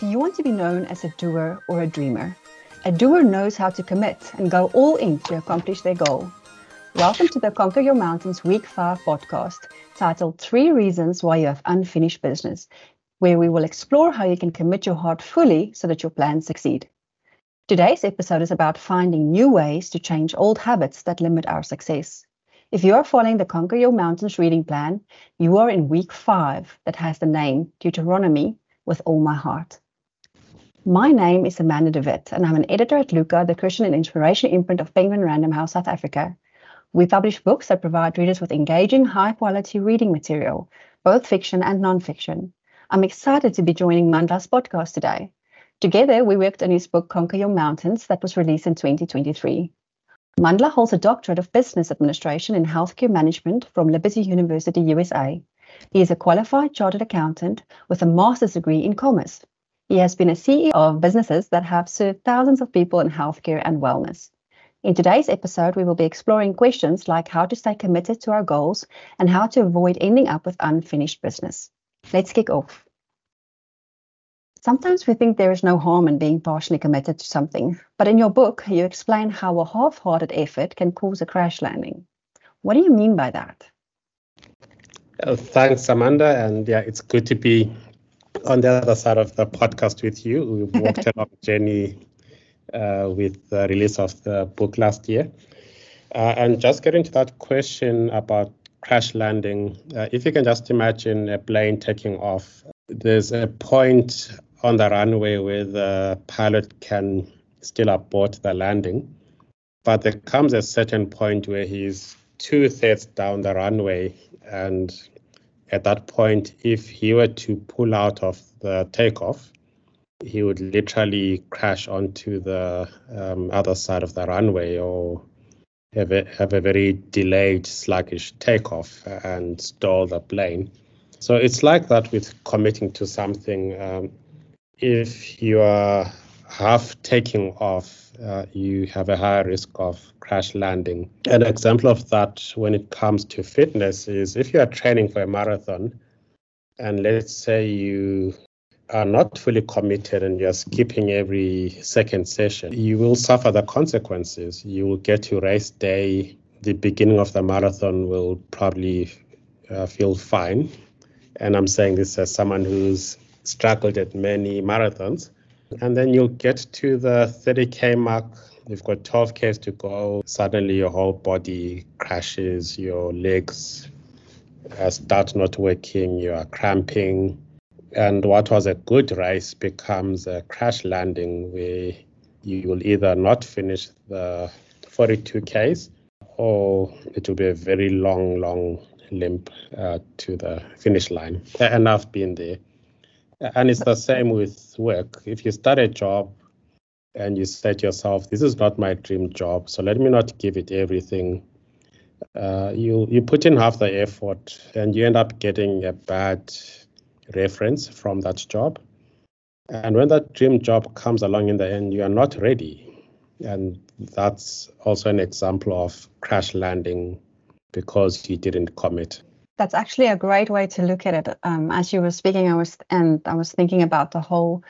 Do you want to be known as a doer or a dreamer? A doer knows how to commit and go all in to accomplish their goal. Welcome to the Conquer Your Mountains Week 5 podcast titled Three Reasons Why You Have Unfinished Business, where we will explore how you can commit your heart fully so that your plans succeed. Today's episode is about finding new ways to change old habits that limit our success. If you are following the Conquer Your Mountains reading plan, you are in week five that has the name Deuteronomy with all my heart. My name is Amanda de Witt, and I'm an editor at Luca, the Christian and Inspiration imprint of Penguin Random House South Africa. We publish books that provide readers with engaging, high quality reading material, both fiction and non-fiction. I'm excited to be joining Mandla's podcast today. Together, we worked on his book Conquer Your Mountains that was released in 2023. Mandla holds a doctorate of business administration in healthcare management from Liberty University, USA. He is a qualified chartered accountant with a master's degree in commerce. He has been a CEO of businesses that have served thousands of people in healthcare and wellness. In today's episode, we will be exploring questions like how to stay committed to our goals and how to avoid ending up with unfinished business. Let's kick off. Sometimes we think there is no harm in being partially committed to something, but in your book, you explain how a half hearted effort can cause a crash landing. What do you mean by that? Uh, thanks, Amanda. And yeah, it's good to be on the other side of the podcast with you. We've walked a long journey uh, with the release of the book last year. Uh, and just getting to that question about crash landing, uh, if you can just imagine a plane taking off, there's a point on the runway where the pilot can still abort the landing. But there comes a certain point where he's two thirds down the runway and at that point, if he were to pull out of the takeoff, he would literally crash onto the um, other side of the runway or have a, have a very delayed, sluggish takeoff and stall the plane. So it's like that with committing to something. Um, if you are half taking off, uh, you have a higher risk of crash landing. An example of that when it comes to fitness is if you are training for a marathon, and let's say you are not fully committed and you're skipping every second session, you will suffer the consequences. You will get to race day, the beginning of the marathon will probably uh, feel fine. And I'm saying this as someone who's struggled at many marathons and then you'll get to the 30K mark. You've got 12Ks to go. Suddenly, your whole body crashes, your legs uh, start not working, you are cramping. And what was a good race becomes a crash landing where you will either not finish the 42Ks or it will be a very long, long limp uh, to the finish line. And I've been there. And it's the same with work. If you start a job and you say to yourself, "This is not my dream job, so let me not give it everything," uh, you you put in half the effort, and you end up getting a bad reference from that job. And when that dream job comes along in the end, you are not ready, and that's also an example of crash landing because you didn't commit that's actually a great way to look at it. Um, as you were speaking, I was and I was thinking about the whole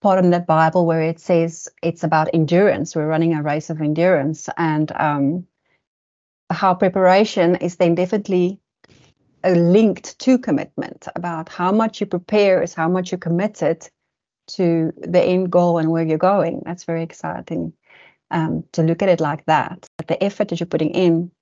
part in the Bible where it says it's about endurance. We're running a race of endurance, and um, how preparation is then definitely uh, linked to commitment. About how much you prepare is how much you committed to the end goal and where you're going. That's very exciting um, to look at it like that. The effort that you're putting in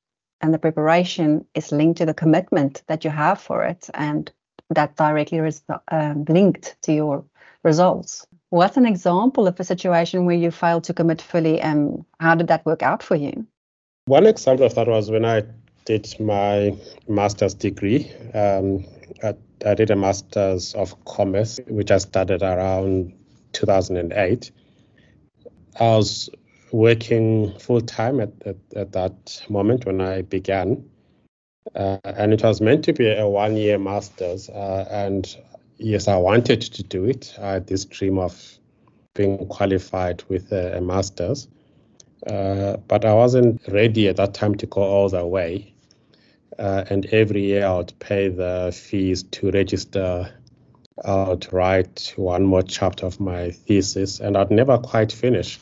and the preparation is linked to the commitment that you have for it and that directly is um, linked to your results. What's an example of a situation where you failed to commit fully and how did that work out for you? One example of that was when i did my master's degree. Um, I, I did a master's of commerce which i started around 2008 i was working full time at, at, at, that moment when I began. Uh, and it was meant to be a one year master's. Uh, and yes, I wanted to do it. I had this dream of being qualified with a, a master's. Uh, but I wasn't ready at that time to go all the way. Uh, and every year I would pay the fees to register I would write one more chapter of my thesis, and I'd never quite finish.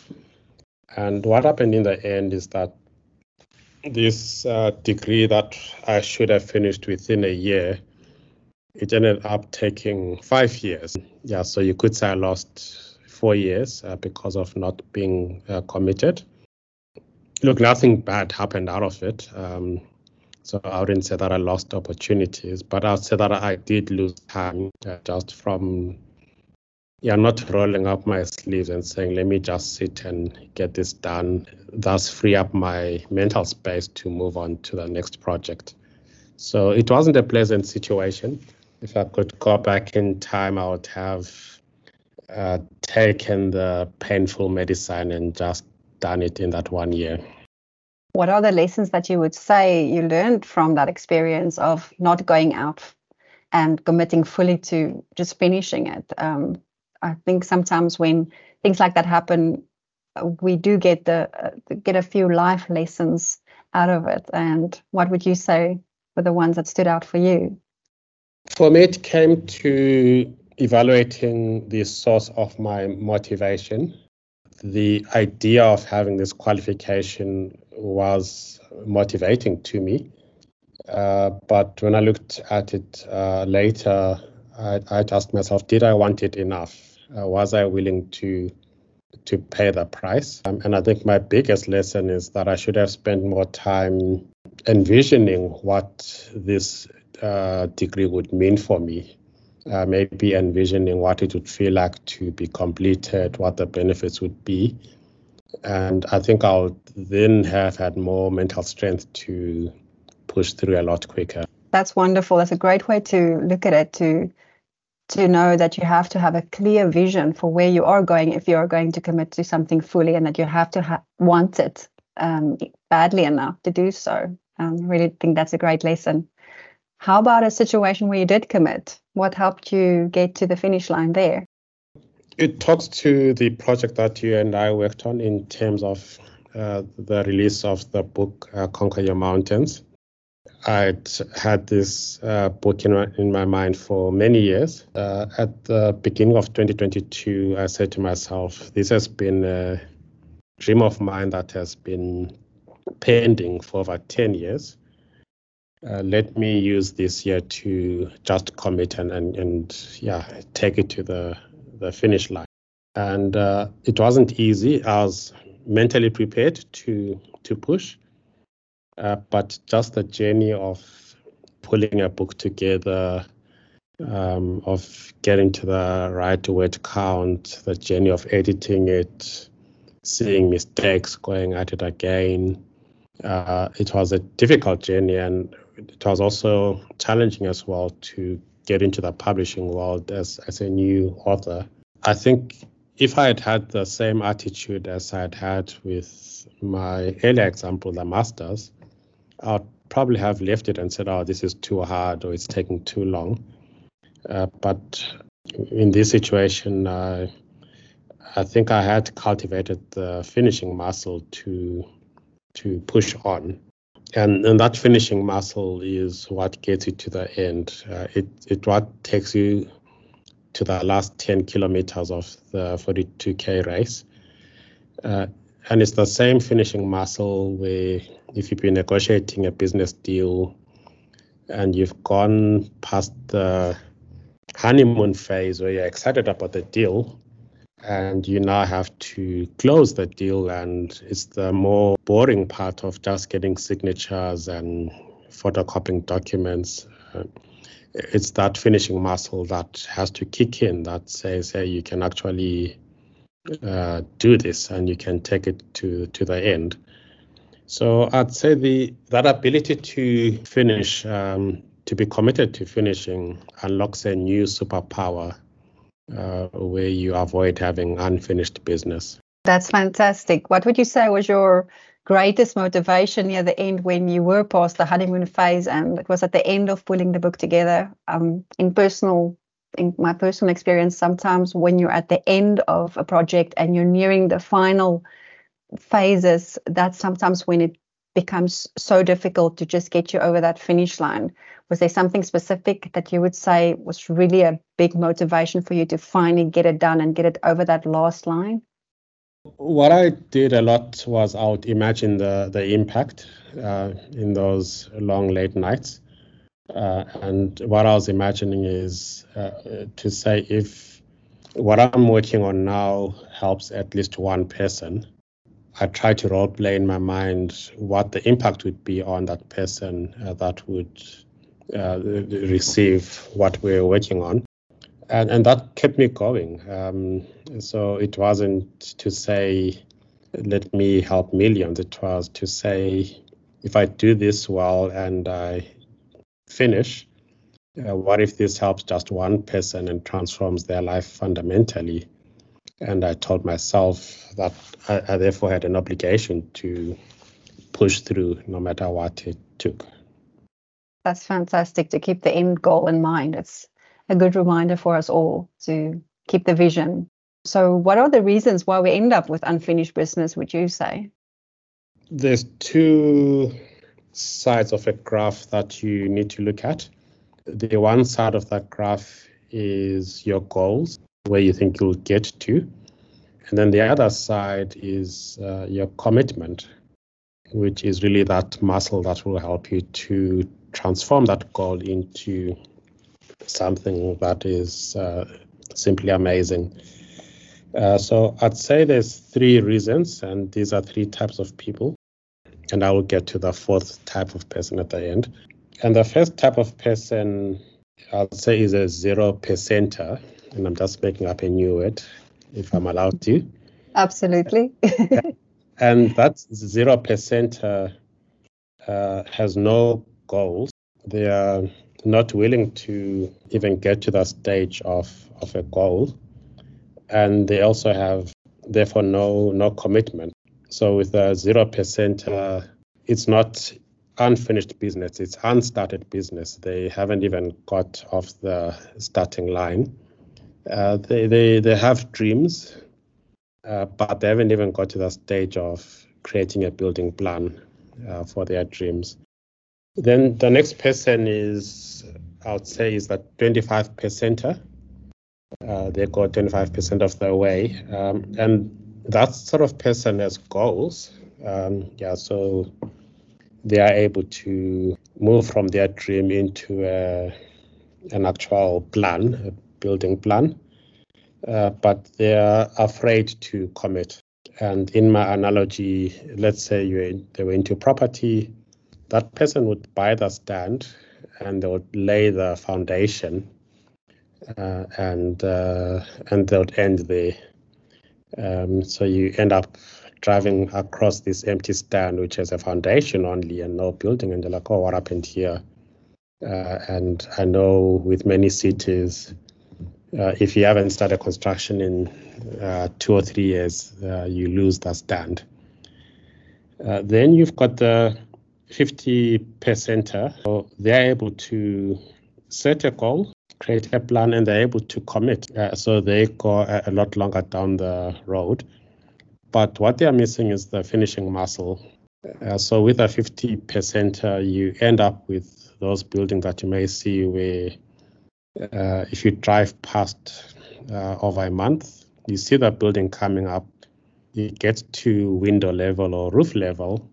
And what happened in the end is that this uh, degree that I should have finished within a year, it ended up taking five years. Yeah, so you could say I lost four years uh, because of not being uh, committed. Look, nothing bad happened out of it. Um, so I wouldn't say that I lost opportunities, but I'd say that I did lose time uh, just from yeah, not rolling up my sleeves and saying, let me just sit and get this done, thus free up my mental space to move on to the next project. So it wasn't a pleasant situation. If I could go back in time, I would have uh, taken the painful medicine and just done it in that one year. What are the lessons that you would say you learned from that experience of not going out and committing fully to just finishing it? Um, I think sometimes when things like that happen, we do get the uh, get a few life lessons out of it. And what would you say were the ones that stood out for you? For me, it came to evaluating the source of my motivation. The idea of having this qualification was motivating to me. Uh, but when I looked at it uh, later, I, I asked myself, did I want it enough? Uh, was I willing to to pay the price? Um, and I think my biggest lesson is that I should have spent more time envisioning what this uh, degree would mean for me. Uh, maybe envisioning what it would feel like to be completed, what the benefits would be, and I think I'll then have had more mental strength to push through a lot quicker. That's wonderful. That's a great way to look at it to to know that you have to have a clear vision for where you are going if you are going to commit to something fully and that you have to ha- want it um, badly enough to do so. I um, really think that's a great lesson. How about a situation where you did commit? What helped you get to the finish line there? it talks to the project that you and I worked on in terms of uh, the release of the book uh, Conquer Your Mountains. I'd had this uh, book in my, in my mind for many years. Uh, at the beginning of 2022, I said to myself, this has been a dream of mine that has been pending for over 10 years. Uh, let me use this year to just commit and, and, and yeah, take it to the the finish line. And uh, it wasn't easy. I was mentally prepared to to push, uh, but just the journey of pulling a book together, um, of getting to the right word count, the journey of editing it, seeing mistakes, going at it again. Uh, it was a difficult journey, and it was also challenging as well to get into the publishing world as, as a new author. I think if I had had the same attitude as I had had with my earlier example, the masters, I'd probably have left it and said, oh, this is too hard or it's taking too long. Uh, but in this situation, uh, I think I had cultivated the finishing muscle to to push on and and that finishing muscle is what gets you to the end. Uh, it it what takes you to the last 10 kilometers of the 42k race, uh, and it's the same finishing muscle where if you've been negotiating a business deal and you've gone past the honeymoon phase where you're excited about the deal and you now have to close the deal and it's the more boring part of just getting signatures and photocopying documents uh, it's that finishing muscle that has to kick in that says hey you can actually uh, do this and you can take it to to the end so i'd say the that ability to finish um, to be committed to finishing unlocks a new superpower uh, where you avoid having unfinished business. That's fantastic. What would you say was your greatest motivation near the end when you were past the honeymoon phase and it was at the end of pulling the book together? Um, in personal, in my personal experience, sometimes when you're at the end of a project and you're nearing the final phases, that's sometimes when it becomes so difficult to just get you over that finish line? Was there something specific that you would say was really a big motivation for you to finally get it done and get it over that last line? What I did a lot was I would imagine the, the impact uh, in those long late nights. Uh, and what I was imagining is uh, to say if what I'm working on now helps at least one person, I try to role play in my mind what the impact would be on that person uh, that would uh, receive what we're working on. And, and that kept me going. Um, so it wasn't to say, let me help millions. It was to say, if I do this well and I finish, uh, what if this helps just one person and transforms their life fundamentally? And I told myself that I, I therefore had an obligation to push through no matter what it took. That's fantastic to keep the end goal in mind. It's a good reminder for us all to keep the vision. So, what are the reasons why we end up with unfinished business, would you say? There's two sides of a graph that you need to look at. The one side of that graph is your goals, where you think you'll get to. And then the other side is uh, your commitment, which is really that muscle that will help you to transform that goal into something that is uh, simply amazing. Uh, so I'd say there's three reasons, and these are three types of people. And I will get to the fourth type of person at the end. And the first type of person, I'll say, is a zero percenter. And I'm just making up a new word, if I'm allowed to. Absolutely. and that zero percenter uh, has no goals. They are not willing to even get to that stage of, of a goal. And they also have, therefore, no, no commitment. So with a 0%, uh, it's not unfinished business, it's unstarted business. They haven't even got off the starting line. Uh, they, they, they have dreams, uh, but they haven't even got to the stage of creating a building plan uh, for their dreams. Then the next person is, I would say, is that 25 percenter. Uh, they got 25% of the way. Um, and that sort of person has goals. Um, yeah, so they are able to move from their dream into a, an actual plan, a building plan. Uh, but they are afraid to commit. And in my analogy, let's say you they were into property, that person would buy the stand and they would lay the foundation uh, and uh, and they would end there. Um, so you end up driving across this empty stand, which has a foundation only and no building, and you're like, oh, what happened here? Uh, and I know with many cities, uh, if you haven't started construction in uh, two or three years, uh, you lose that stand. then you've got the 50 percenter, so they're able to set a goal, create a plan, and they're able to commit. Uh, so they go a, a, lot longer down the road. But what they are missing is the finishing muscle. Uh, so with a 50 percenter, you end up with those buildings that you may see where uh, if you drive past uh, over a month, you see that building coming up, it gets to window level or roof level,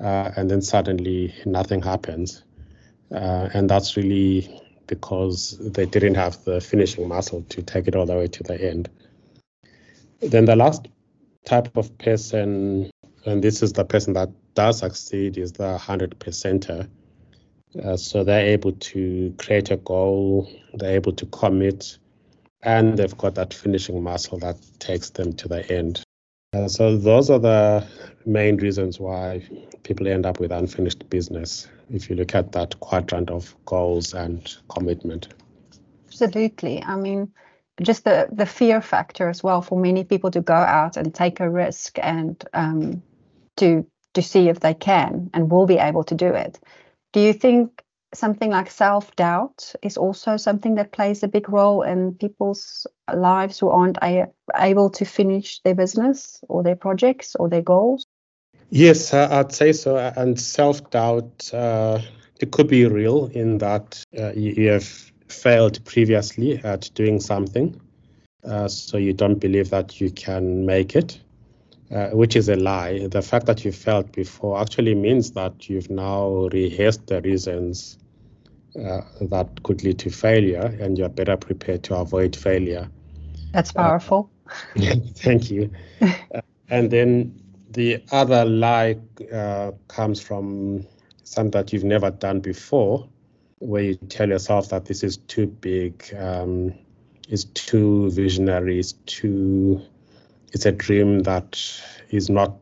uh, and then suddenly nothing happens. Uh, and that's really because they didn't have the finishing muscle to take it all the way to the end. Then the last type of person, and this is the person that does succeed, is the 100 percenter. Uh, so they're able to create a goal, they're able to commit, and they've got that finishing muscle that takes them to the end. Uh, so those are the main reasons why people end up with unfinished business if you look at that quadrant of goals and commitment. Absolutely. I mean, just the, the fear factor as well for many people to go out and take a risk and um, to to see if they can and will be able to do it. Do you think something like self doubt is also something that plays a big role in people's lives who aren't a- able to finish their business or their projects or their goals? Yes, uh, I'd say so. And self doubt, uh, it could be real in that uh, you, have failed previously at doing something. Uh, so you don't believe that you can make it, uh, which is a lie. The fact that you failed before actually means that you've now rehearsed the reasons uh, that could lead to failure and you're better prepared to avoid failure. That's powerful. thank you. and then the other lie uh, comes from something that you've never done before, where you tell yourself that this is too big, um, too visionary, it's too, it's a dream that is not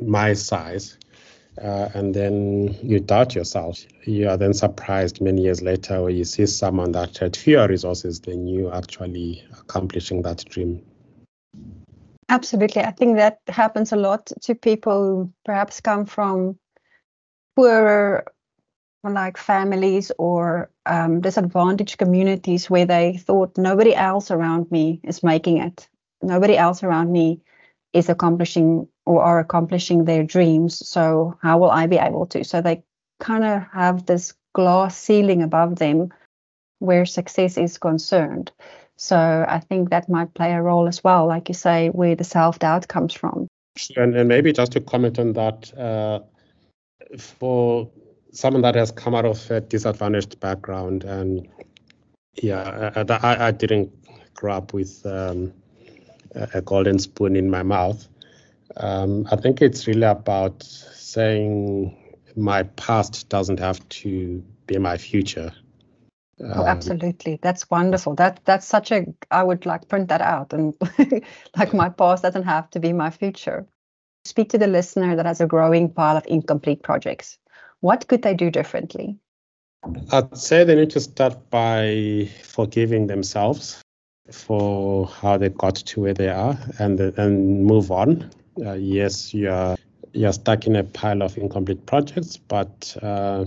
my size. Uh, and then you doubt yourself. You are then surprised many years later when you see someone that had fewer resources than you actually accomplishing that dream. Absolutely. I think that happens a lot to people who perhaps come from poorer like families or um, disadvantaged communities where they thought nobody else around me is making it. Nobody else around me is accomplishing or are accomplishing their dreams. So how will I be able to? So they kind of have this glass ceiling above them where success is concerned. So I think that might play a role as well, like you say, where the self doubt comes from. And, and maybe just to comment on that, uh, for someone that has come out of a disadvantaged background, and yeah, I, I didn't grow up with um, a golden spoon in my mouth. Um, I think it's really about saying my past doesn't have to be my future oh, um, absolutely. That's wonderful. That that's such a I would like print that out and like my past doesn't have to be my future. Speak to the listener that has a growing pile of incomplete projects. What could they do differently? I'd say they need to start by forgiving themselves for how they got to where they are and and move on. Uh, yes, you're you're stuck in a pile of incomplete projects, but uh,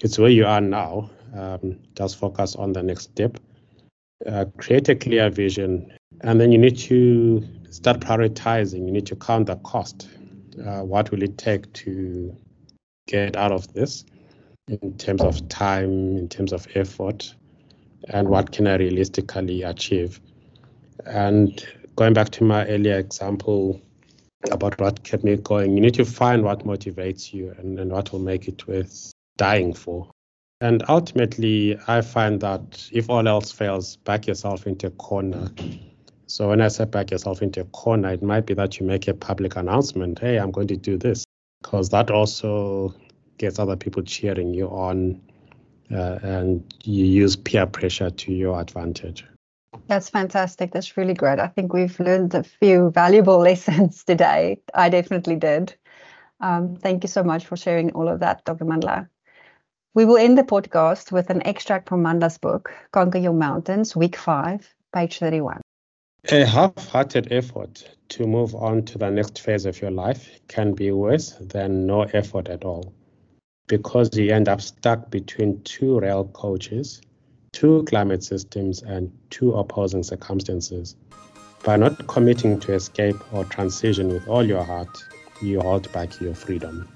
it's where you are now um, just focus on the next step. Uh, create a clear vision, and then you need to start prioritizing. You need to count the cost. Uh, what will it take to get out of this in terms of time, in terms of effort, and what can I realistically achieve? And going back to my earlier example about what kept me going, you need to find what motivates you and, and what will make it worth dying for. And ultimately, I find that if all else fails, back yourself into a corner. So when I say back yourself into a corner, it might be that you make a public announcement, hey, I'm going to do this, because that also gets other people cheering you on uh, and you use peer pressure to your advantage. That's fantastic. That's really great. I think we've learned a few valuable lessons today. I definitely did. Um, thank you so much for sharing all of that, Dr. Mandla. We will end the podcast with an extract from Mandla's book, Conquer Your Mountains, week five, page 31. A half hearted effort to move on to the next phase of your life can be worse than no effort at all because you end up stuck between two rail coaches, two climate systems, and two opposing circumstances. By not committing to escape or transition with all your heart, you hold back your freedom.